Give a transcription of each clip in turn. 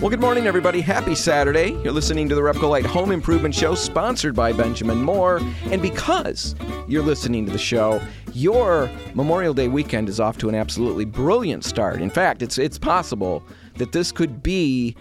Well, good morning, everybody. Happy Saturday. You're listening to the Repcolite Home Improvement Show, sponsored by Benjamin Moore. And because you're listening to the show, your Memorial Day weekend is off to an absolutely brilliant start. In fact, it's it's possible that this could be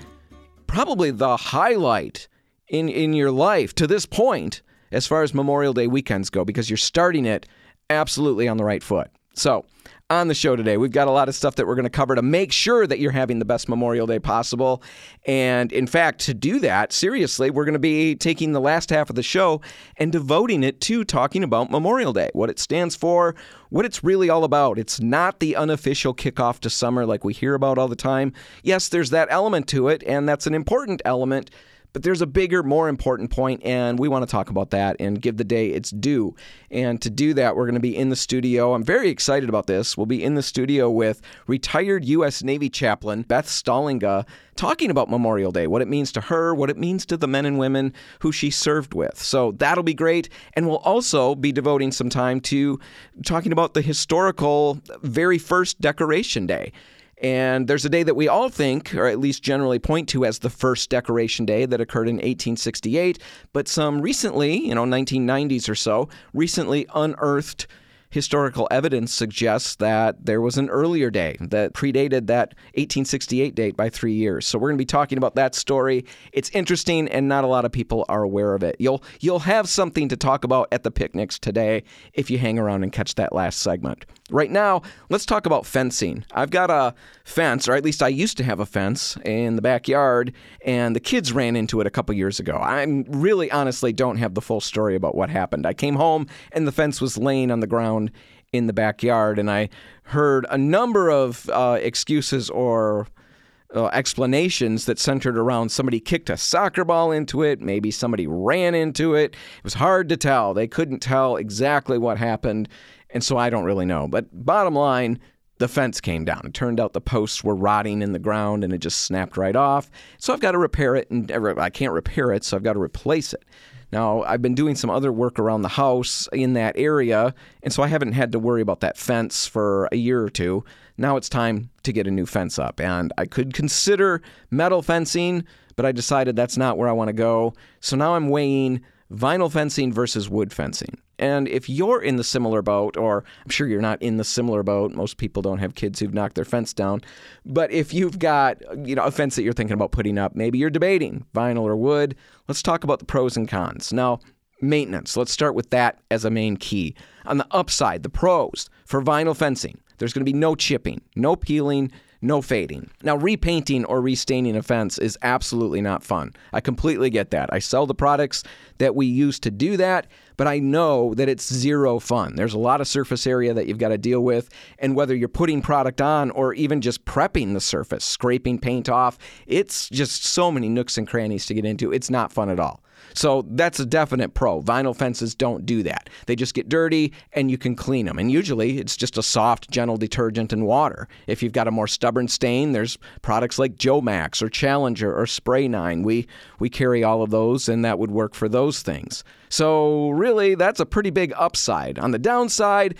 probably the highlight in in your life to this point as far as Memorial Day weekends go because you're starting it absolutely on the right foot. So, on the show today. We've got a lot of stuff that we're going to cover to make sure that you're having the best Memorial Day possible. And in fact, to do that, seriously, we're going to be taking the last half of the show and devoting it to talking about Memorial Day, what it stands for, what it's really all about. It's not the unofficial kickoff to summer like we hear about all the time. Yes, there's that element to it, and that's an important element. But there's a bigger, more important point, and we want to talk about that and give the day its due. And to do that, we're going to be in the studio. I'm very excited about this. We'll be in the studio with retired U.S. Navy chaplain Beth Stallinga talking about Memorial Day, what it means to her, what it means to the men and women who she served with. So that'll be great. And we'll also be devoting some time to talking about the historical very first Decoration Day. And there's a day that we all think, or at least generally point to as the first Decoration Day that occurred in 1868, but some recently, you know, 1990s or so, recently unearthed historical evidence suggests that there was an earlier day that predated that 1868 date by three years. So we're going to be talking about that story. It's interesting, and not a lot of people are aware of it. You'll you'll have something to talk about at the picnics today if you hang around and catch that last segment. Right now, let's talk about fencing. I've got a fence, or at least I used to have a fence in the backyard, and the kids ran into it a couple years ago. I really honestly don't have the full story about what happened. I came home and the fence was laying on the ground in the backyard, and I heard a number of uh, excuses or uh, explanations that centered around somebody kicked a soccer ball into it, maybe somebody ran into it. It was hard to tell. They couldn't tell exactly what happened, and so I don't really know. But bottom line, the fence came down. It turned out the posts were rotting in the ground and it just snapped right off. So I've got to repair it, and er, I can't repair it, so I've got to replace it. Now, I've been doing some other work around the house in that area, and so I haven't had to worry about that fence for a year or two. Now it's time to get a new fence up, and I could consider metal fencing, but I decided that's not where I want to go. So now I'm weighing vinyl fencing versus wood fencing. And if you're in the similar boat, or I'm sure you're not in the similar boat, most people don't have kids who've knocked their fence down. But if you've got, you know, a fence that you're thinking about putting up, maybe you're debating vinyl or wood. Let's talk about the pros and cons. Now, maintenance. Let's start with that as a main key. On the upside, the pros for vinyl fencing. There's going to be no chipping, no peeling, no fading. Now, repainting or restaining a fence is absolutely not fun. I completely get that. I sell the products that we use to do that, but I know that it's zero fun. There's a lot of surface area that you've got to deal with, and whether you're putting product on or even just prepping the surface, scraping paint off, it's just so many nooks and crannies to get into. It's not fun at all. So that's a definite pro. Vinyl fences don't do that. They just get dirty and you can clean them. And usually it's just a soft, gentle detergent and water. If you've got a more stubborn stain, there's products like Jomax or Challenger or Spray 9. We we carry all of those and that would work for those things. So really that's a pretty big upside. On the downside,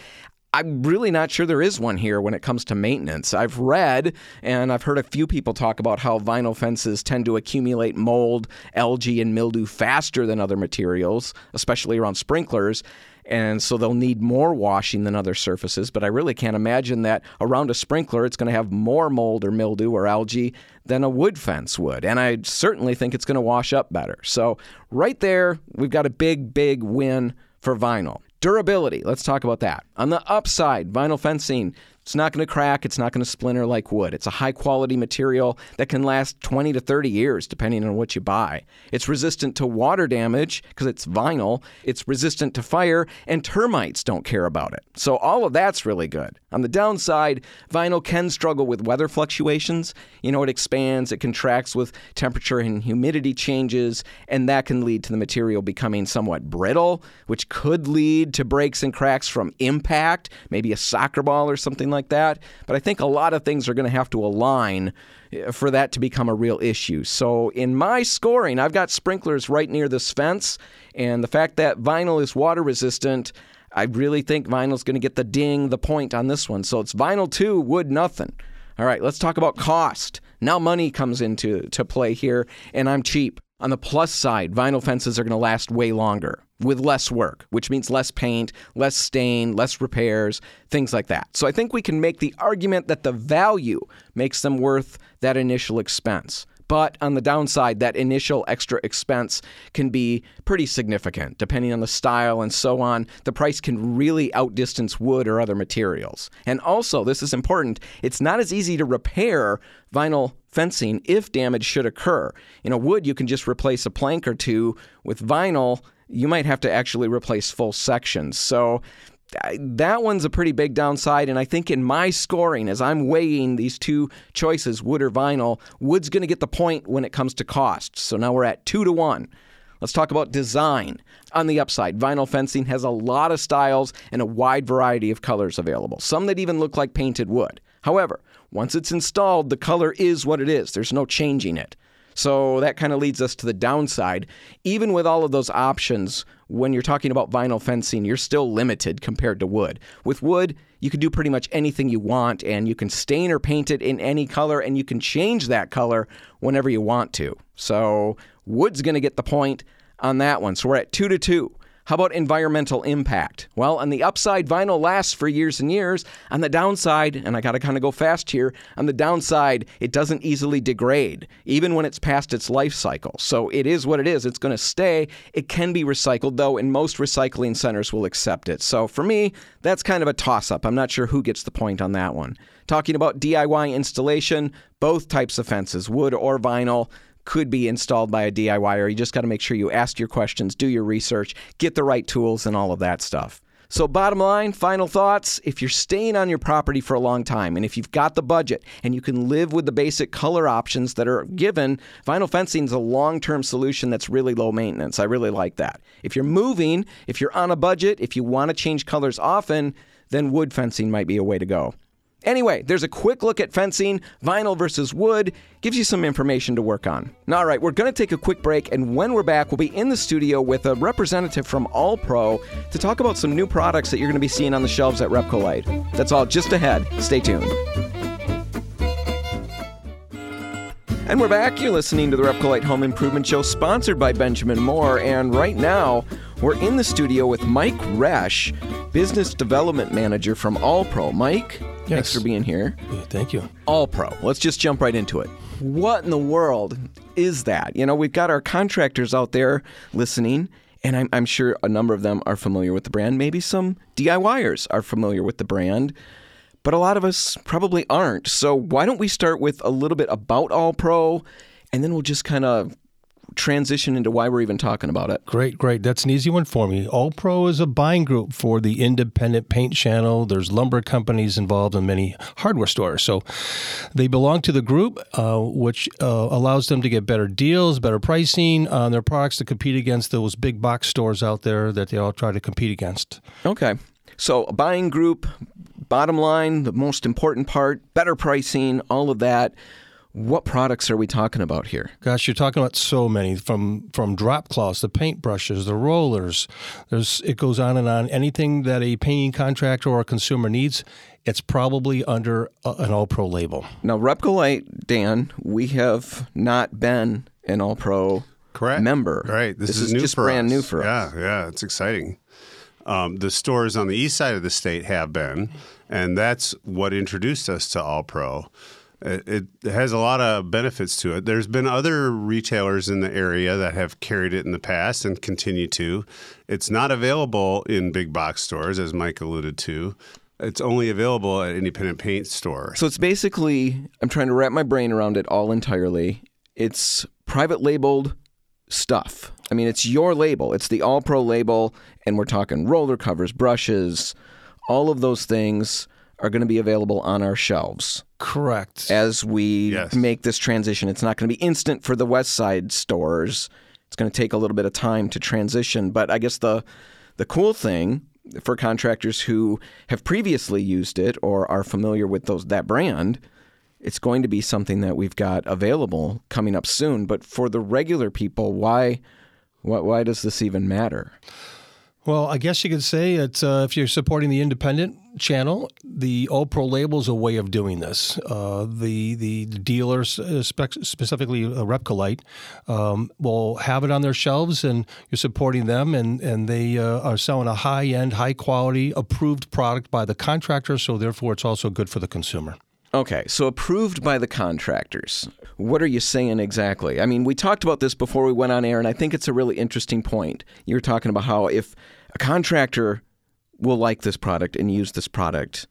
I'm really not sure there is one here when it comes to maintenance. I've read and I've heard a few people talk about how vinyl fences tend to accumulate mold, algae, and mildew faster than other materials, especially around sprinklers. And so they'll need more washing than other surfaces. But I really can't imagine that around a sprinkler it's going to have more mold or mildew or algae than a wood fence would. And I certainly think it's going to wash up better. So, right there, we've got a big, big win for vinyl. Durability, let's talk about that. On the upside, vinyl fencing, it's not going to crack, it's not going to splinter like wood. It's a high quality material that can last 20 to 30 years depending on what you buy. It's resistant to water damage because it's vinyl, it's resistant to fire, and termites don't care about it. So all of that's really good. On the downside, vinyl can struggle with weather fluctuations. You know, it expands, it contracts with temperature and humidity changes, and that can lead to the material becoming somewhat brittle, which could lead to breaks and cracks from impact, maybe a soccer ball or something like that. But I think a lot of things are going to have to align eh, for that to become a real issue. So in my scoring, I've got sprinklers right near this fence, and the fact that vinyl is water resistant, I really think vinyl's going to get the ding, the point on this one. So it's vinyl 2, wood nothing. All right, let's talk about cost. Now money comes into to play here, and I'm cheap. On the plus side, vinyl fences are going to last way longer with less work, which means less paint, less stain, less repairs, things like that. So I think we can make the argument that the value makes them worth that initial expense. But on the downside, that initial extra expense can be pretty significant. Depending on the style and so on, the price can really outdistance wood or other materials. And also, this is important, it's not as easy to repair vinyl fencing if damage should occur. In a wood, you can just replace a plank or two. With vinyl, you might have to actually replace full sections. So that one's a pretty big downside. And I think in my scoring, as I'm weighing these two choices, wood or vinyl, wood's going to get the point when it comes to cost. So now we're at two to one. Let's talk about design. On the upside, vinyl fencing has a lot of styles and a wide variety of colors available, some that even look like painted wood. However, once it's installed, the color is what it is, there's no changing it. So that kind of leads us to the downside. Even with all of those options, when you're talking about vinyl fencing, you're still limited compared to wood. With wood, you can do pretty much anything you want, and you can stain or paint it in any color, and you can change that color whenever you want to. So wood's going to get the point on that one. So we're at two to two. How about environmental impact? Well, on the upside, vinyl lasts for years and years. On the downside, and I got to kind of go fast here, on the downside, it doesn't easily degrade, even when it's past its life cycle. So it is what it is. It's going to stay. It can be recycled, though, and most recycling centers will accept it. So for me, that's kind of a toss up. I'm not sure who gets the point on that one. Talking about DIY installation, both types of fences, wood or vinyl, could be installed by a DIYer. You just got to make sure you ask your questions, do your research, get the right tools, and all of that stuff. So, bottom line, final thoughts if you're staying on your property for a long time and if you've got the budget and you can live with the basic color options that are given, vinyl fencing is a long term solution that's really low maintenance. I really like that. If you're moving, if you're on a budget, if you want to change colors often, then wood fencing might be a way to go. Anyway, there's a quick look at fencing, vinyl versus wood, gives you some information to work on. All right, we're going to take a quick break, and when we're back, we'll be in the studio with a representative from All Pro to talk about some new products that you're going to be seeing on the shelves at Repcolite. That's all just ahead. Stay tuned. And we're back. You're listening to the Repcolite Home Improvement Show, sponsored by Benjamin Moore. And right now, we're in the studio with Mike Resch, Business Development Manager from All Pro. Mike, yes. thanks for being here. Yeah, thank you. All Pro. Let's just jump right into it. What in the world is that? You know, we've got our contractors out there listening, and I'm, I'm sure a number of them are familiar with the brand. Maybe some DIYers are familiar with the brand but a lot of us probably aren't. So why don't we start with a little bit about All Pro, and then we'll just kind of transition into why we're even talking about it. Great, great. That's an easy one for me. All Pro is a buying group for the independent paint channel. There's lumber companies involved and many hardware stores. So they belong to the group, uh, which uh, allows them to get better deals, better pricing on their products to compete against those big box stores out there that they all try to compete against. Okay. So a buying group, bottom line, the most important part, better pricing, all of that. What products are we talking about here? Gosh, you're talking about so many from from drop cloths, the paint brushes, the rollers. There's it goes on and on. Anything that a painting contractor or a consumer needs, it's probably under a, an All Pro label. Now, Repcolite, Dan, we have not been an All Pro Correct. member. Right. This, this is, is just brand us. new for us. Yeah, yeah, it's exciting. Um, the stores on the east side of the state have been, and that's what introduced us to All Pro. It, has a lot of benefits to it. There's been other retailers in the area that have carried it in the past and continue to. It's not available in big box stores, as Mike alluded to. It's only available at independent paint store. So it's basically, I'm trying to wrap my brain around it all entirely. It's private labeled stuff. I mean, it's your label. It's the All Pro label, and we're talking roller covers, brushes, all of those things are going to be available on our shelves. Correct. As we yes. make this transition, it's not going to be instant for the West Side stores. It's going to take a little bit of time to transition, but I guess the the cool thing for contractors who have previously used it or are familiar with those that brand it's going to be something that we've got available coming up soon. But for the regular people, why, why, why does this even matter? Well, I guess you could say it's uh, if you're supporting the independent channel, the All Pro label is a way of doing this. Uh, the the dealers, uh, spec- specifically uh, Repcolite, um, will have it on their shelves, and you're supporting them, and and they uh, are selling a high end, high quality, approved product by the contractor. So therefore, it's also good for the consumer. Okay, so approved by the contractors. What are you saying exactly? I mean, we talked about this before we went on air, and I think it's a really interesting point. You're talking about how if a contractor will like this product and use this product,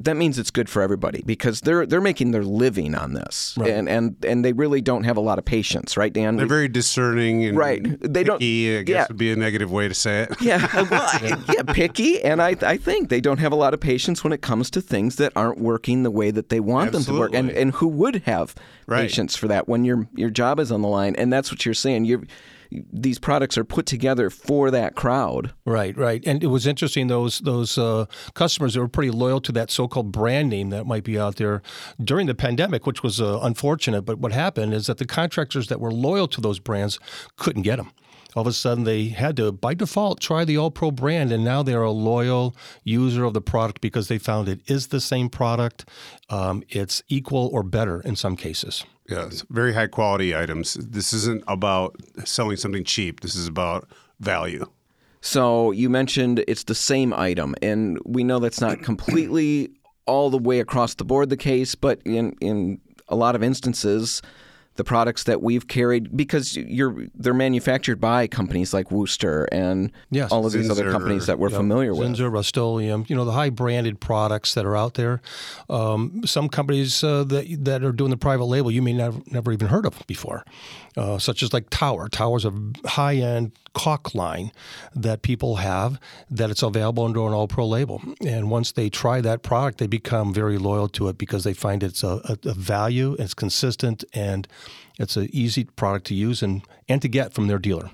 that means it's good for everybody because they're they're making their living on this, Right. and and and they really don't have a lot of patience, right, Dan? They're very discerning and Right. They don't- picky, I guess yeah. would be a negative way to say it. Yeah, well, yeah, picky, and I, I think they don't have a lot of patience when it comes to things that aren't working the way that they want them to work, and Absolutely. and who would have Right. patience for that when your your job is on the line, and that's what you're saying. You these products are put together for that crowd. Right, right, and it was interesting those those uh, customers that were pretty loyal to that so-called brand name that might be out there during the pandemic, which was uh, unfortunate. But what happened is that the contractors that were loyal to those brands couldn't get them. All of a sudden, they had to, by default, try the All Pro brand, and now they're a loyal user of the product because they found it is the same product. Um, it's equal or better in some cases. Yes, very high quality items. This isn't about selling something cheap. This is about value. So you mentioned it's the same item, and we know that's not completely all the way across the board the case, but in in a lot of instances, the products that we've carried because you're they're manufactured by companies like Wooster and Yes. all of these other companies that we're familiar with. Zinsser, Rust-Oleum, you know, the high branded products that are out there. Um, some companies uh, that that are doing the private label you may never never even heard of before, uh, such as like Tower. Tower's a high end caulk line that people have that it's available under an All Pro label. And once they try that product, they become very loyal to it because they find it's a, a, a value, it's consistent, and it's an easy product to use and, and to get from their dealer.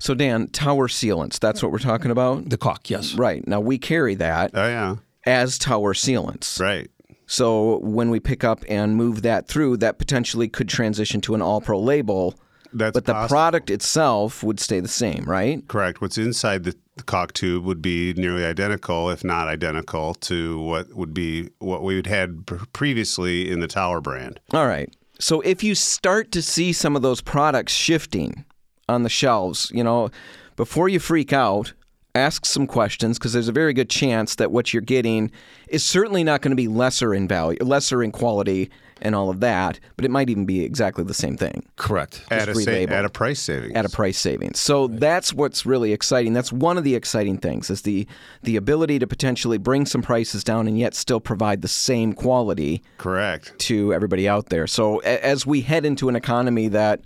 So Dan, tower sealants, that's what we're talking about? The caulk, yes. Right. Now we carry that Oh yeah, as tower sealants. right. So when we pick up and move that through, that potentially could transition to an all pro label. That's but the possible. product itself would stay the same, right? Correct. What's inside the, caulk tube would be nearly identical, if not identical, to what would be what we had had previously in the Tower brand. All right. So if you start to see some of those products shifting on the shelves, you know, before you freak out, ask some questions because there's a very good chance that what you're getting is certainly not going to be lesser in value, lesser in quality and all of that, but it might even be exactly the same thing Correct. At a, Just sa- at a price savings. at a price savings. So that's what's really exciting. That's one of the exciting things is the the ability to potentially bring some prices down and yet still provide the same quality Correct. to everybody out there. So a- as we head into an economy that,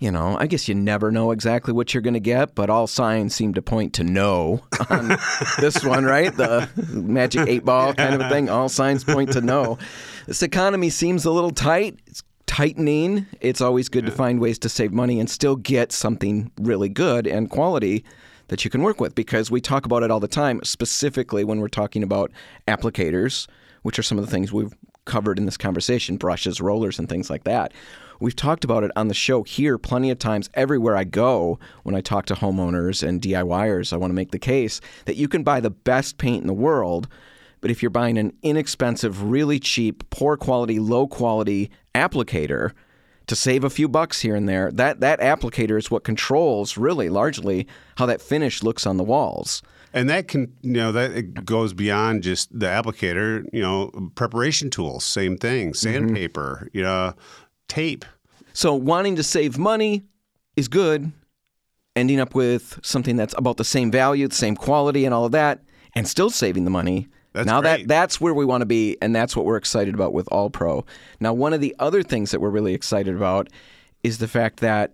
you know, I guess you never know exactly what you're going to get, but all signs seem to point to no on this one, right? The magic eight ball kind of a thing. All signs point to no. This economy seems a little tight. It's tightening. It's always good to find ways to save money and still get something really good and quality that you can work with because we talk about it all the time, specifically when we're talking about applicators, which are some of the things we've covered in this conversation brushes, rollers, and things like that. We've talked about it on the show here plenty of times. Everywhere I go, when I talk to homeowners and DIYers, I want to make the case that you can buy the best paint in the world, but if you're buying an inexpensive, really cheap, poor quality, low quality applicator, to save a few bucks here and there, that, that applicator is what controls really largely how that finish looks on the walls. And that can, you know, that it goes beyond just the applicator. You know, preparation tools, same thing. Mm-hmm. Sandpaper, you know, tape. So wanting to save money is good. Ending up with something that's about the same value, the same quality, and all of that, and still saving the money. That's now that that's where we want to be, and that's what we're excited about with All Pro. Now, one of the other things that we're really excited about is the fact that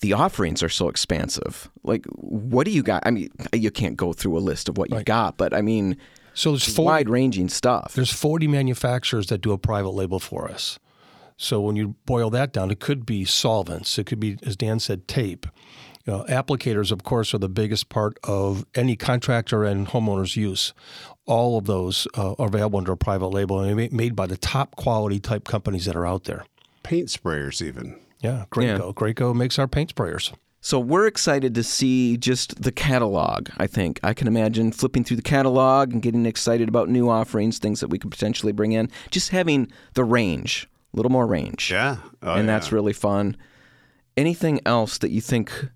the offerings are so expansive. Like, what do you got? I mean, you can't go through a list of what you got, but I mean, So there's wide ranging stuff. There's 40 manufacturers that do a private label for us. So when you boil that down, it could be solvents. It could be, as Dan said, tape. You know, applicators, of course, are the biggest part of any contractor and homeowner's use. All of those uh, are available under a private label and made by the top quality type companies that are out there. paint sprayers even. Yeah, Graco. Graco makes our paint sprayers. So we're excited to see just the catalog, I think. I can imagine flipping through the catalog and getting excited about new offerings, things that we could potentially bring in. Just having the range, a little more range. Yeah. Oh, and yeah. that's really fun. Anything else that you think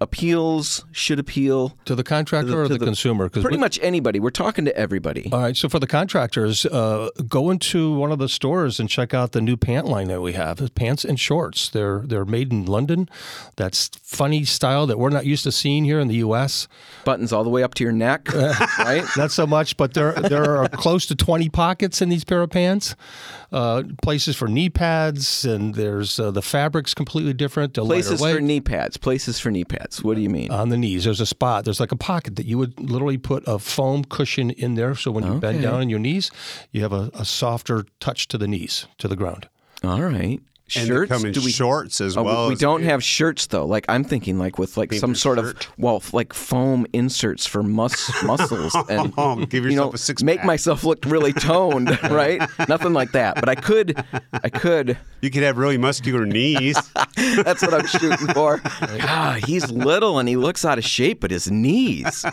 appeals, should appeal? To the contractor or to the, the- consumer? 'Cause Pretty much anybody. We're talking to everybody. All right. So for the contractors, uh, go into one of the stores and check out the new pant line that we have. Pants and shorts. They're they're made in London. That's funny style that we're not used to seeing here in the U.S. Buttons all the way up to your neck, right? Not so much, but there there are close to twenty pockets in these pair of pants. Uh, places for knee pads, and there's uh, the fabric's completely different. Places for knee pads. Places for knee pads. What do you mean? on the knees. There's a spot. There's like a pocket that you would literally put a foam cushion in there. So when you bend down on your knees, you have a, a softer touch to the knees, to the ground. all right. Shirts? they come in do we shorts as Oh, we- well. we as- don't have shirts though. Like I'm thinking, like with like some sort shirt. of well, like foam inserts for mus- muscles and Oh, give you know a six make pack. myself look really toned, right? Nothing like that. But I could, I could. You could have really muscular knees. That's what I'm shooting for. God, he's little and he looks out of shape, but his knees,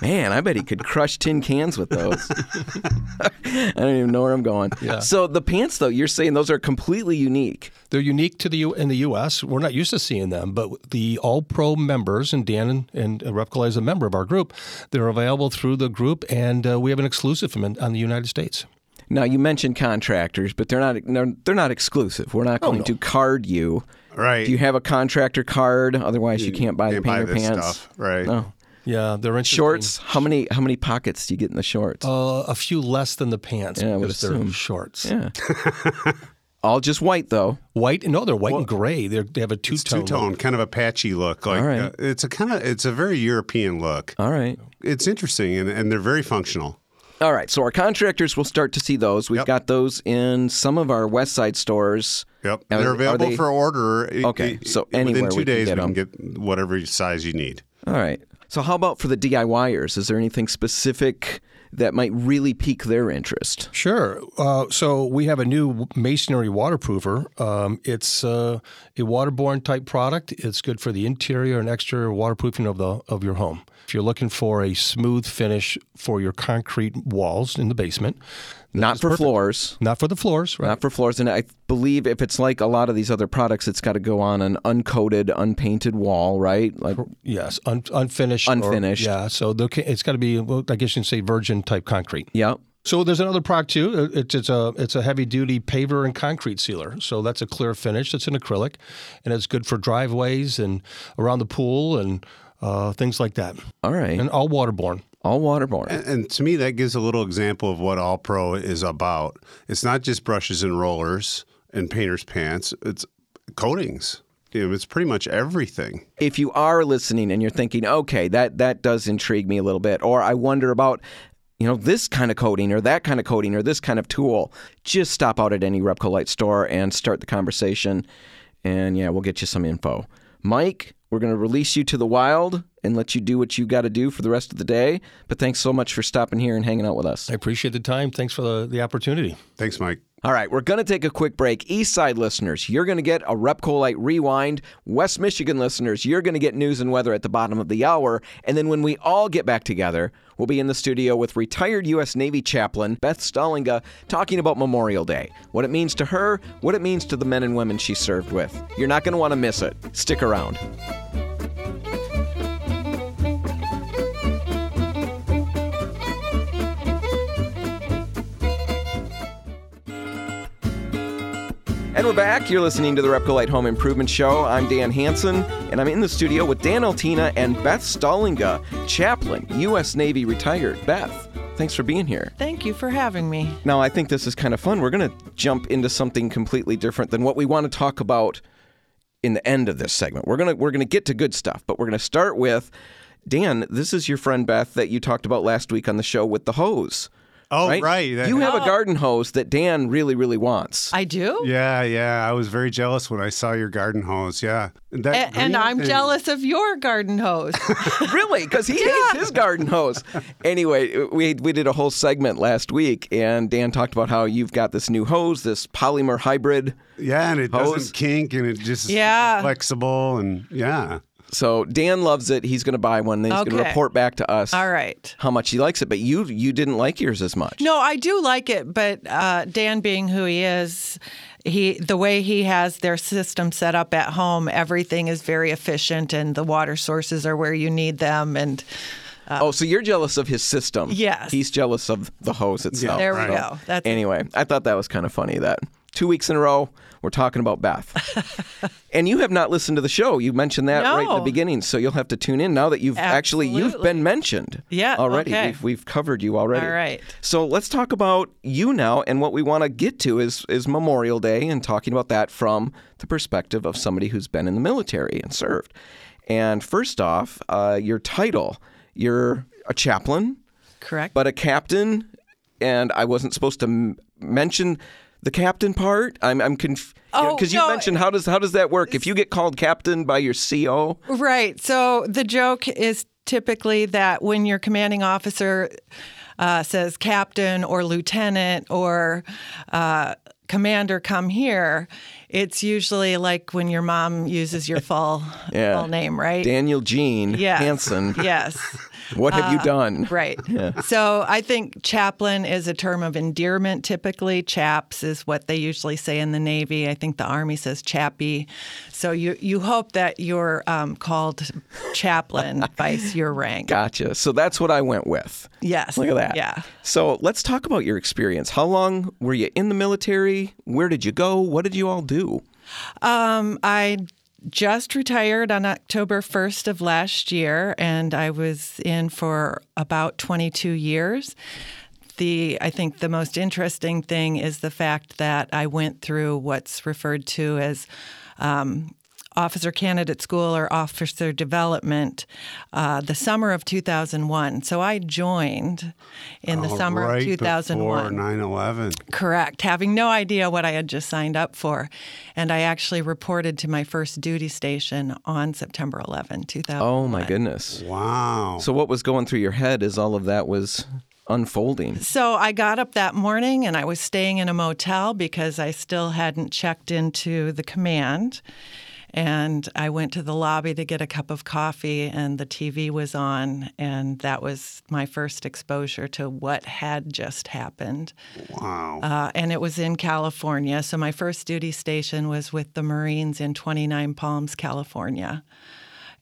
man, I bet he could crush tin cans with those. I don't even know where I'm going. Yeah. So the pants, though, you're saying those are completely unique. They're unique to the U- in the U.S. We're not used to seeing them, but the All Pro members and Dan and, and Repcolite is a member of our group. They're available through the group, and uh, we have an exclusive from in, on the United States. Now you mentioned contractors, but they're not they're, they're not exclusive. We're not going to card you. Right. Do you have a contractor card? Otherwise, you can't buy Can't the buy painter this pants. stuff. Right. No. Yeah, they're interesting. Shorts. How many how many pockets do you get in the shorts? Uh, a few less than the pants Yeah, I would because they're assume. shorts. Yeah. All just white though. White? No, they're white and gray. They're, they have a two It's two tone, kind of a patchy look. Like All right. uh, it's a kind of it's a very European look. All right. It's interesting and, and they're very functional. All right. So our contractors will start to see those. We've Yep. got those in some of our West Side stores. Yep, they're available they- for order. Okay, so anywhere within two we can days get we can get whatever size you need. All right. So how about for the DIYers? Is there anything specific that might really pique their interest? Sure. Uh, so we have a new masonry waterproofer. Um, it's uh, a waterborne type product. It's good for the interior and exterior waterproofing of the of your home. If you're looking for a smooth finish for your concrete walls in the basement, Not for floors. not for the floors, right? Not for floors. And I believe if it's like a lot of these other products, it's got to go on an uncoated, unpainted wall, right? Like yes, un- unfinished. or- Unfinished. yeah. So the, it's got to be, well, I guess you can say, virgin type concrete. yeah. So there's another product too. Uh, It's, it's a it's a heavy duty paver and concrete sealer. So that's a clear finish. It's an acrylic, and it's good for driveways and around the pool and uh, things like that. All right. And all waterborne. All waterborne. And, and to me, that gives a little example of what All Pro is about. It's not just brushes and rollers and painter's pants. It's coatings. You know, it's pretty much everything. if you are listening and you're thinking, okay, that that does intrigue me a little bit, or I wonder about, you know, this kind of coating or that kind of coating or this kind of tool, just stop out at any Repcolite store and start the conversation, and yeah, we'll get you some info. Mike, we're going to release you to the wild and let you do what you got to do for the rest of the day. But thanks so much for stopping here and hanging out with us. I appreciate the time. Thanks for the, the opportunity. Thanks, Mike. All right, we're going to take a quick break. East Side listeners, you're going to get a Repcolite rewind. West Michigan listeners, you're going to get news and weather at the bottom of the hour. And then when we all get back together, we'll be in the studio with retired U.S. Navy chaplain Beth Stallinga talking about Memorial Day, what it means to her, what it means to the men and women she served with. You're not going to want to miss it. Stick around. And we're back. You're listening to the Repcolite Home Improvement Show. I'm Dan Hanson, and I'm in the studio with Dan Altina and Beth Stallinga, chaplain, U.S. Navy retired. Beth, thanks for being here. Thank you for having me. Now, I think this is kind of fun. We're going to jump into something completely different than what we want to talk about in the end of this segment. We're going to we're going to get to good stuff, but we're going to start with Dan, this is your friend Beth that you talked about last week on the show with the hose. Oh, right? right. That- You have a oh. garden hose that Dan really really wants. I do? yeah, yeah. I was very jealous when I saw your garden hose. Yeah. That A- and I'm thing- jealous of your garden hose. really because he hates his garden hose anyway we, we did a whole segment last week and dan talked about how you've got this new hose this polymer hybrid Yeah, and it Hose. doesn't kink and it just Yeah. is flexible and yeah. So Dan loves it. He's going to buy one. Then he's going to Okay. report back to us All right. how much he likes it. But you you didn't like yours as much. No, I do like it, but uh, Dan, being who he is, he the way he has their system set up at home, everything is very efficient, and the water sources are where you need them, and oh, so you're jealous of his system? Yes. He's jealous of the hose itself. there we right. go. That's Anyway, I thought that was kind of funny that two weeks in a row we're talking about Beth. and you have not listened to the show. You mentioned that right at the beginning, so you'll have to tune in now that you've actually you've been mentioned. Yeah, already. okay. We've we've covered you already. All right. So let's talk about you now, and what we want to get to is is Memorial Day and talking about that from the perspective of somebody who's been in the military and served. And first off, uh, your title. You're a chaplain correct. but a captain, and I wasn't supposed to m- mention the captain part. I'm I'm conf- Oh, because you no. mentioned how does how does that work? If you get called captain by your CO, Right. So the joke is typically that when your commanding officer uh, says captain or lieutenant or uh, commander, come here, it's usually like when your mom uses your full, Yeah. full name, right? Daniel Jean Yes. Hanson, Yes. What have you done? Right. So I think chaplain is a term of endearment typically. Chaps is what they usually say in the Navy. I think the Army says chappy. So you, you hope that you're um, called chaplain by your rank. Gotcha. So that's what I went with. Yes. Look at that. Yeah. So let's talk about your experience. How long were you in the military? Where did you go? What did you all do? Um, I just retired on October 1st of last year, and I was in for about 22 years. The I think the most interesting thing is the fact that I went through what's referred to as um, officer candidate school or officer development uh, the summer of 2001. So I joined in the Oh, summer right of 2001. Before 9/11. Correct. Having no idea what I had just signed up for. And I actually reported to my first duty station on September 11, 2000. Oh my goodness. Wow. So what was going through your head as all of that was unfolding? So I got up that morning and I was staying in a motel because I still hadn't checked into the command. And I went to the lobby to get a cup of coffee, and the TV was on. And that was my first exposure to what had just happened. wow. Uh, and it was in California. So my first duty station was with the Marines in 29 Palms, California.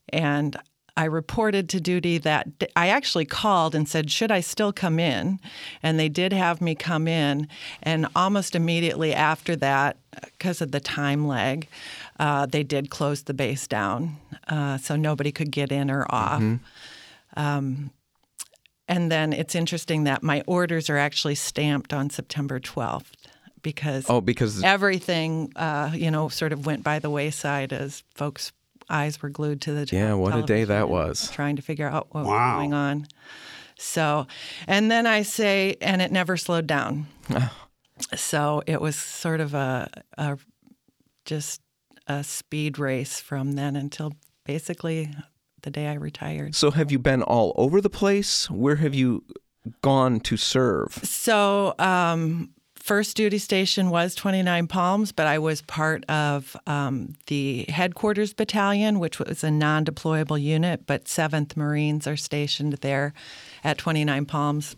And I reported to duty that d- I actually called and said, Should I still come in? And they did have me come in. And almost immediately after that, because of the time lag, uh, they did close the base down. Uh, so nobody could get in or off. Um, and then it's interesting that my orders are actually stamped on September 12th because Oh, because everything, uh, you know, sort of went by the wayside as folks' eyes were glued to the Yeah, what a day that was. Trying to figure out what Wow. was going on. So, and then I say, and it never slowed down. so it was sort of a, a just a speed race from then until basically the day I retired. So have you been all over the place? Where have you gone to serve? So, um, first duty station was 29 Palms, but I was part of um, the headquarters battalion, which was a non deployable unit, but 7th Marines are stationed there at 29 Palms.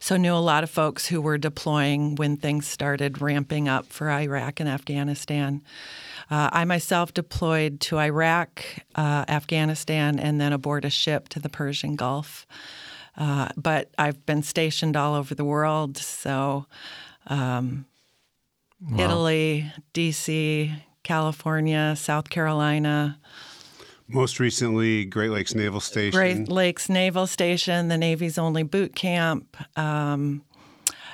So, knew a lot of folks who were deploying when things started ramping up for Iraq and Afghanistan. Uh, I myself deployed to Iraq, uh, Afghanistan, and then aboard a ship to the Persian Gulf. Uh, but I've been stationed all over the world. So, um, Italy, DC, California, South Carolina, Most recently, Great Lakes Naval Station. Great Lakes Naval Station, the Navy's only boot camp. Um,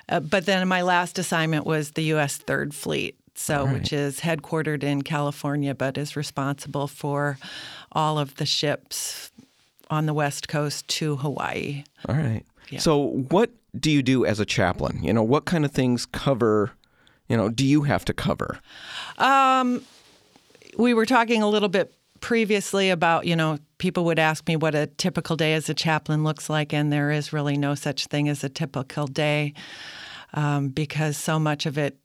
uh, but then my last assignment was the U.S. Third Fleet, so which is headquartered in California, but is responsible for all of the ships on the west coast to Hawaii. All right. So what do you do as a chaplain? You know, what kind of things cover, you know, do you have to cover? we were talking a little bit previously about you know people would ask me what a typical day as a chaplain looks like and there is really no such thing as a typical day um, because so much of it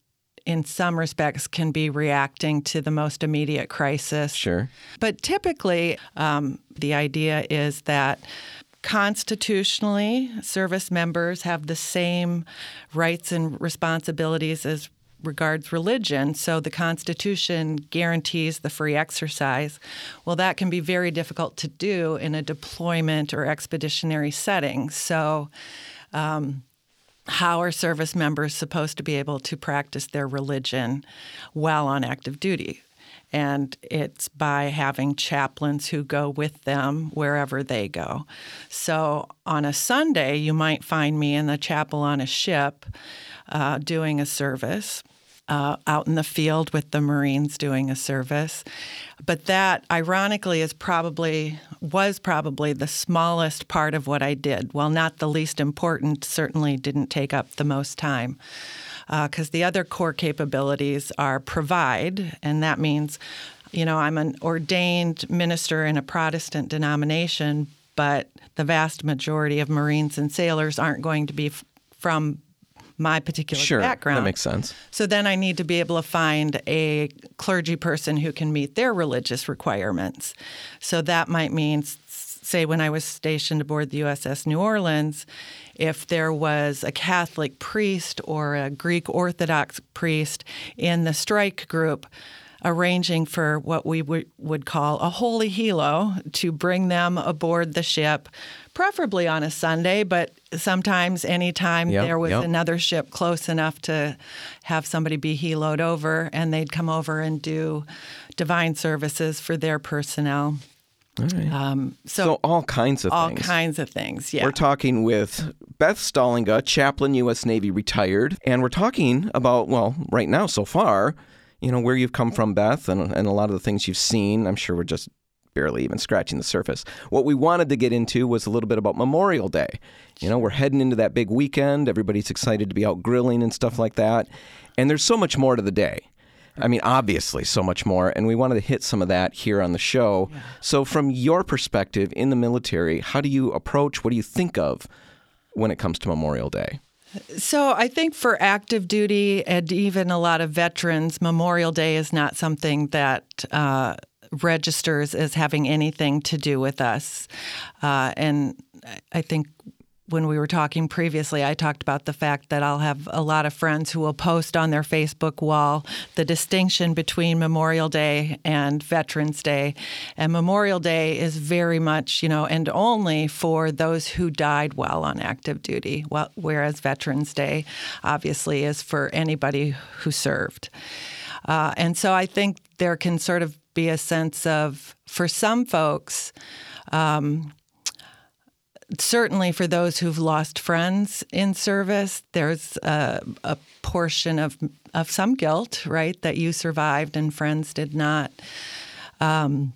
in some respects can be reacting to the most immediate crisis. Sure. But typically, um, the idea is that constitutionally, service members have the same rights and responsibilities as regards religion. So the Constitution guarantees the free exercise. Well, that can be very difficult to do in a deployment or expeditionary setting. So, um, how are service members supposed to be able to practice their religion while on active duty? And it's by having chaplains who go with them wherever they go. So on a Sunday, you might find me in the chapel on a ship uh, doing a service uh, out in the field with the Marines doing a service. But that, ironically, is probably was probably the smallest part of what I did. While not the least important, certainly didn't take up the most time. Because uh, the other core capabilities are provide, and that means, you know, I'm an ordained minister in a Protestant denomination, but the vast majority of Marines and sailors aren't going to be f- from my particular sure, background. That makes sense. So then I need to be able to find a clergy person who can meet their religious requirements. So that might mean, say, when I was stationed aboard the USS New Orleans, if there was a Catholic priest or a Greek Orthodox priest in the strike group, arranging for what we would call a holy helo to bring them aboard the ship, preferably on a Sunday, but sometimes anytime yep, there was yep. another ship close enough to have somebody be heloed over, and they'd come over and do divine services for their personnel. All right. Um, so, so, all kinds of all things. kinds of things. Yeah, We're talking with Beth Stallinga, chaplain, U.S. Navy, retired, and we're talking about well, right now so far, you know, where you've come from, Beth, and and a lot of the things you've seen. I'm sure we're just barely even scratching the surface. What we wanted to get into was a little bit about Memorial Day. You know, we're heading into that big weekend. Everybody's excited to be out grilling and stuff like that. And there's so much more to the day. I mean, obviously, so much more. And we wanted to hit some of that here on the show. Yeah. So, from your perspective in the military, how do you approach, what do you think of when it comes to Memorial Day? So, I think for active duty and even a lot of veterans, Memorial Day is not something that uh, registers as having anything to do with us. Uh, and I think when we were talking previously, I talked about the fact that I'll have a lot of friends who will post on their Facebook wall the distinction between Memorial Day and Veterans Day. And Memorial Day is very much, you know, and only for those who died while on active duty, whereas Veterans Day obviously is for anybody who served. Uh, and so I think there can sort of be a sense of, for some folks, um, certainly for those who've lost friends in service, there's a, a, portion of of some guilt, right, that you survived and friends did not. Um,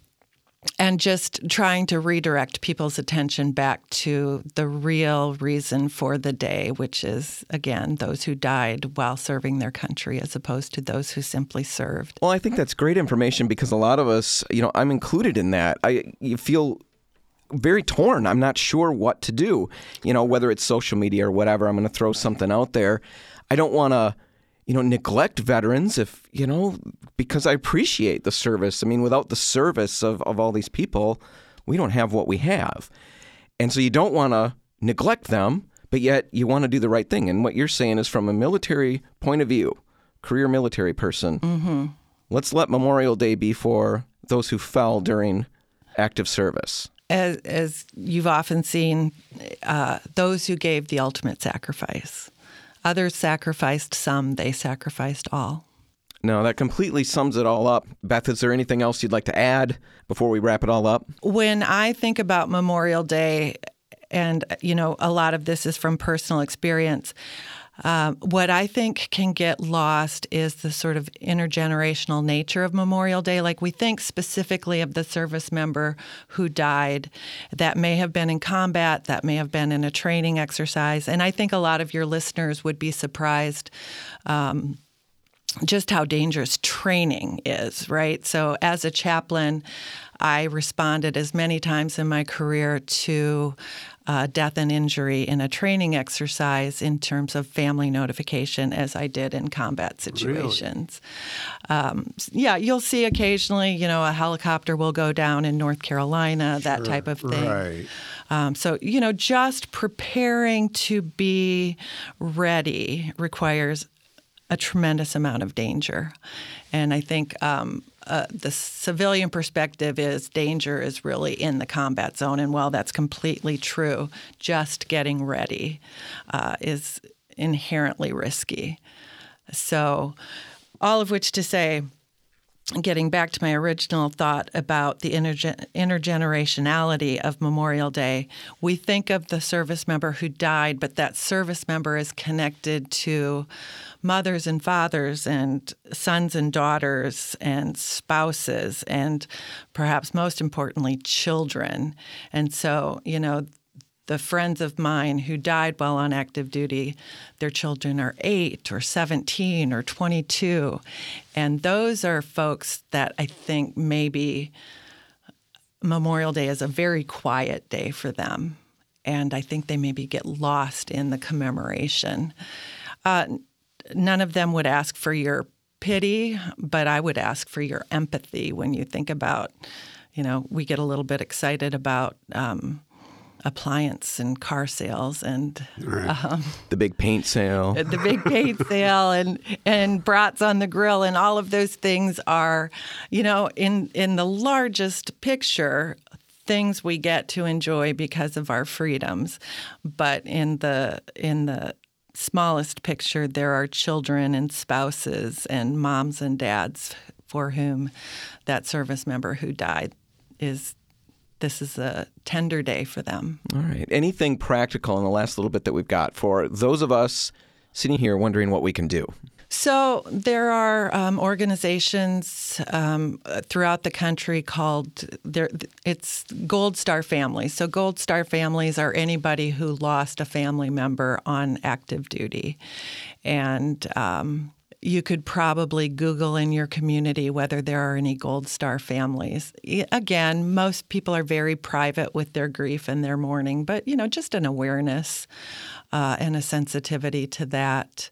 and just trying to redirect people's attention back to the real reason for the day, which is, again, those who died while serving their country as opposed to those who simply served. Well, I think that's great information because a lot of us, you know, I'm included in that. I feel very torn. I'm not sure what to do. You know, whether it's social media or whatever, I'm going to throw something out there. I don't want to, you know, neglect veterans if, you know, because I appreciate the service. I mean, without the service of, of all these people, we don't have what we have. And so you don't want to neglect them, but yet you want to do the right thing. And what you're saying is from a military point of view, career military person, mm-hmm. let's let Memorial Day be for those who fell during active service as, as you've often seen, uh, those who gave the ultimate sacrifice. Others sacrificed some, they sacrificed all. No, that completely sums it all up. Beth, is there anything else you'd like to add before we wrap it all up? When I think about Memorial Day, and you know, a lot of this is from personal experience. Um, what I think can get lost is the sort of intergenerational nature of Memorial Day. Like we think specifically of the service member who died that may have been in combat, that may have been in a training exercise. And I think a lot of your listeners would be surprised. Um, just how dangerous training is, right? So, as a chaplain, I responded as many times in my career to uh, death and injury in a training exercise in terms of family notification as I did in combat situations. Really? Um, yeah, you'll see occasionally, you know, a helicopter will go down in North Carolina, that sure. type of thing. Right. Um, so, you know, just preparing to be ready requires a tremendous amount of danger. And I think um, uh, the civilian perspective is danger is really in the combat zone. And while that's completely true, just getting ready uh, is inherently risky. So, all of which to say, getting back to my original thought about the intergen- intergenerationality of Memorial Day, we think of the service member who died, but that service member is connected to mothers and fathers and sons and daughters and spouses and perhaps most importantly children. And so you know the friends of mine who died while on active duty, their children are 8 or 17 or 22. And those are folks that I think maybe Memorial Day is a very quiet day for them. And I think they maybe get lost in the commemoration. Uh, none of them would ask for your pity, but I would ask for your empathy when you think about, you know, we get a little bit excited about um, appliance and car sales and right. um, the big paint sale, the big paint sale, and and brats on the grill, and all of those things are, you know, in in the largest picture things we get to enjoy because of our freedoms but in the in the smallest picture, there are children and spouses and moms and dads for whom that service member who died is this is a tender day for them. All right. Anything practical in the last little bit that we've got for those of us sitting here wondering what we can do? So there are um, organizations um, throughout the country called there. It's Gold Star Families. So Gold Star Families are anybody who lost a family member on active duty, and um, you could probably Google in your community whether there are any Gold Star families. Again, most people are very private with their grief and their mourning, but you know, just an awareness uh, and a sensitivity to that.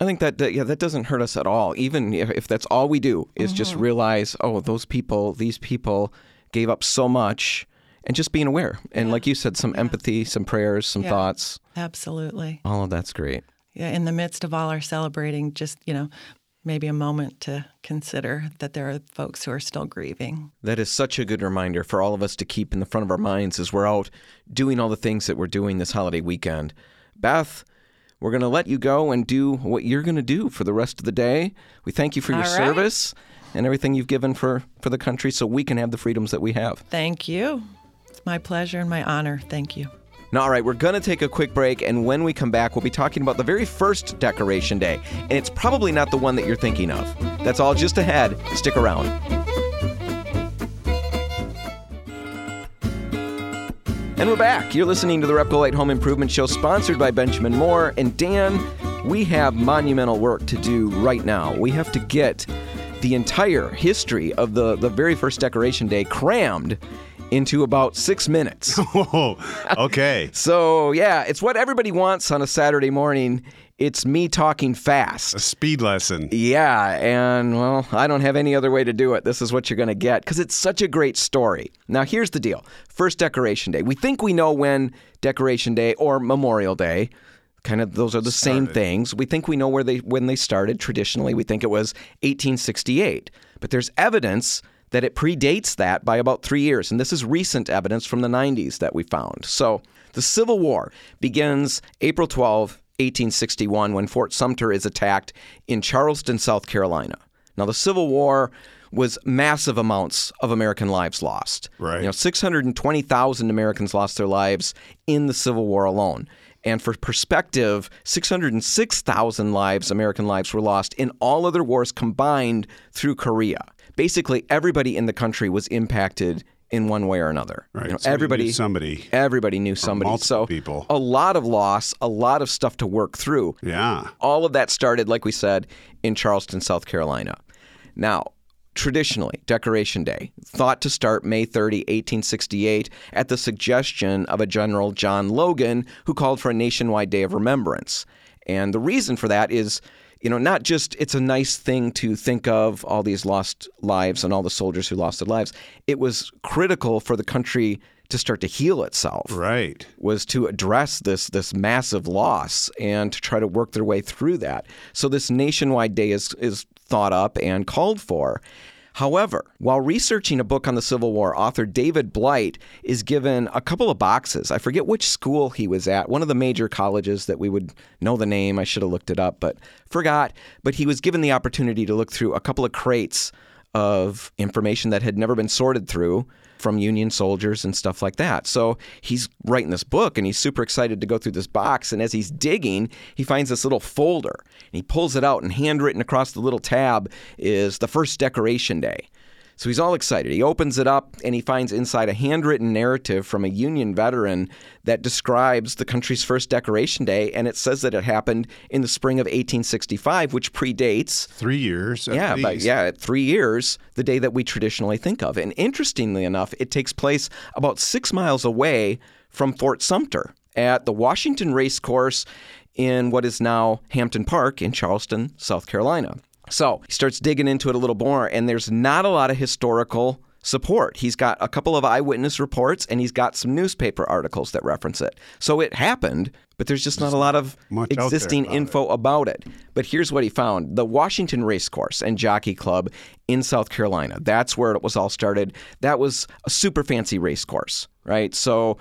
I think that, that, yeah that doesn't hurt us at all. Even if, if that's all we do is mm-hmm. just realize, oh, those people, these people gave up so much, and just being aware. And yeah. like you said, some yeah. empathy, some prayers, some yeah. thoughts. Absolutely. All of that's great. Yeah, in the midst of all our celebrating, just you know, maybe a moment to consider that there are folks who are still grieving. That is such a good reminder for all of us to keep in the front of our minds as we're out doing all the things that we're doing this holiday weekend. Beth, we're going to let you go and do what you're going to do for the rest of the day. We thank you for your service and everything you've given for, for the country so we can have the freedoms that we have. Thank you. It's my pleasure and my honor. Thank you. Now, all right, we're going to take a quick break, and when we come back, we'll be talking about the very first Decoration Day. And it's probably not the one that you're thinking of. That's all just ahead. Stick around. And we're back. You're listening to the Repcolite Home Improvement Show, sponsored by Benjamin Moore. And Dan, we have monumental work to do right now. We have to get the entire history of the, the very first Decoration Day crammed into about six minutes. Okay. so, yeah, it's what everybody wants on a Saturday morning it's me talking fast. A speed lesson. Yeah, and well, I don't have any other way to do it. This is what you're going to get because it's such a great story. Now, here's the deal First Decoration Day. We think we know when Decoration Day or Memorial Day. Kind of those are the started. same things. We think we know where they when they started. Traditionally, we think it was 1868. But there's evidence that it predates that by about 3 years, and this is recent evidence from the 90s that we found. So, the Civil War begins April 12, 1861 when Fort Sumter is attacked in Charleston, South Carolina. Now, the Civil War was massive amounts of American lives lost. Right. You know, 620,000 Americans lost their lives in the Civil War alone. And for perspective, 606,000 lives, American lives, were lost in all other wars combined through Korea. Basically, everybody in the country was impacted in one way or another. Right. You know, Somebody knew everybody somebody. everybody knew somebody. So people. a lot of loss, a lot of stuff to work through. Yeah. All of that started, like we said, in Charleston, South Carolina. Now, traditionally, Decoration Day, thought to start May 30, 1868, at the suggestion of a General John Logan, who called for a nationwide day of remembrance. And the reason for that is, you know, not just it's a nice thing to think of all these lost lives and all the soldiers who lost their lives. It was critical for the country to start to heal itself Right. was to address this this massive loss and to try to work their way through that. So this nationwide day is is thought up and called for. However, while researching a book on the Civil War, author David Blight is given a couple of boxes. I forget which school he was at, one of the major colleges that we would know the name. I should have looked it up, but forgot. But he was given the opportunity to look through a couple of crates of information that had never been sorted through from Union soldiers and stuff like that. So he's writing this book and he's super excited to go through this box. And as he's digging, he finds this little folder and he pulls it out, and handwritten across the little tab is the first decoration day. So he's all excited. He opens it up and he finds inside a handwritten narrative from a Union veteran that describes the country's first Decoration Day. And it says that it happened in the spring of 1865, which predates Three years. Yeah, but yeah, three years, the day that we traditionally think of. And interestingly enough, it takes place about six miles away from Fort Sumter at the Washington Race Course in what is now Hampton Park in Charleston, South Carolina. So he starts digging into it a little more, and there's not a lot of historical support. He's got a couple of eyewitness reports and he's got some newspaper articles that reference it. So it happened, but there's just not a lot of much out there existing about it. info about it. But here's what he found the Washington Racecourse and Jockey Club in South Carolina. That's where it was all started. That was a super fancy racecourse, right? So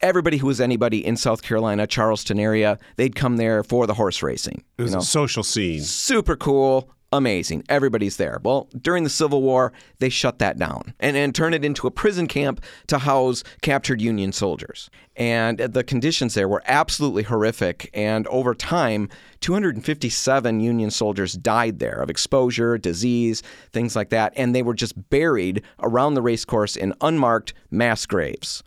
everybody who was anybody in South Carolina, Charleston area, they'd come there for the horse racing. It was you know? a social scene. super cool, amazing. Everybody's there. Well, during the Civil War, they shut that down and, and turned it into a prison camp to house captured Union soldiers. And the conditions there were absolutely horrific. And over time, 257 Union soldiers died there of exposure, disease, things like that. And they were just buried around the racecourse in unmarked mass graves.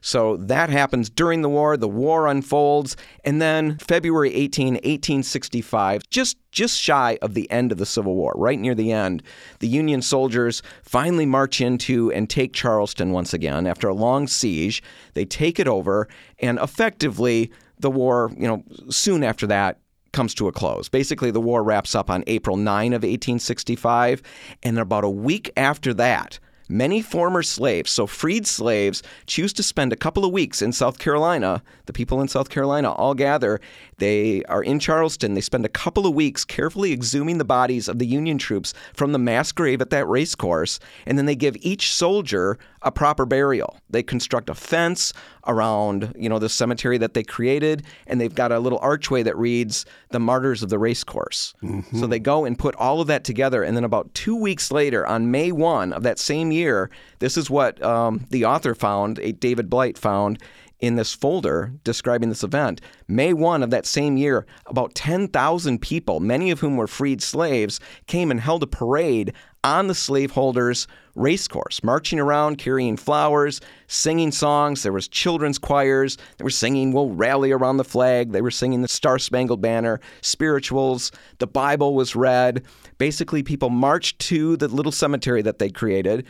So that happens during the war. The war unfolds, and then February 18, 1865, just just shy of the end of the Civil War, right near the end, the Union soldiers finally march into and take Charleston once again after a long siege. They take it over, and effectively, the war, you know, soon after that comes to a close. Basically, the war wraps up on April 9 of 1865, and about a week after that, Many former slaves, so freed slaves, choose to spend a couple of weeks in South Carolina. The people in South Carolina all gather. They are in Charleston. They spend a couple of weeks carefully exhuming the bodies of the Union troops from the mass grave at that race course, and then they give each soldier a proper burial. They construct a fence around, you know, the cemetery that they created, and they've got a little archway that reads "The Martyrs of the Race Course." So they go and put all of that together, and then about two weeks later, on May one of that same year, this is what um, the author found, David Blight found in this folder describing this event. May 1 of that same year, about 10,000 people, many of whom were freed slaves, came and held a parade on the slaveholders' racecourse, marching around carrying flowers, singing songs. There was children's choirs. They were singing "We'll Rally Around the Flag." They were singing the Star Spangled Banner, spirituals. The Bible was read. Basically, people marched to the little cemetery that they created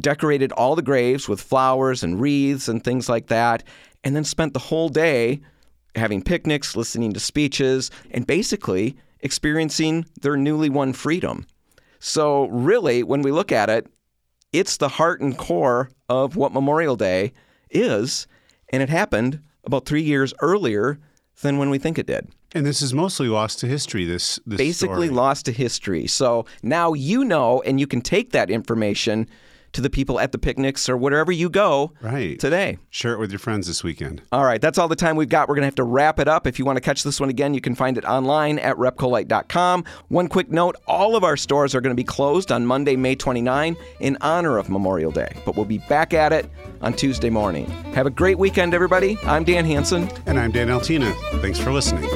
decorated all the graves with flowers and wreaths and things like that, and then spent the whole day having picnics, listening to speeches, and basically experiencing their newly won freedom. So, really, when we look at it, it's the heart and core of what Memorial Day is, and it happened about three years earlier than when we think it did And this is mostly lost to history. This, this basically story. lost to history. So now you know, and you can take that information to the people at the picnics or wherever you go Right. today. Share it with your friends this weekend. All right, that's all the time we've got. We're going to have to wrap it up. If you want to catch this one again, you can find it online at repcolite.com. One quick note all of our stores are going to be closed on Monday, May 29, in honor of Memorial Day, but we'll be back at it on Tuesday morning. Have a great weekend, everybody. I'm Dan Hanson. And I'm Dan Altina. Thanks for listening.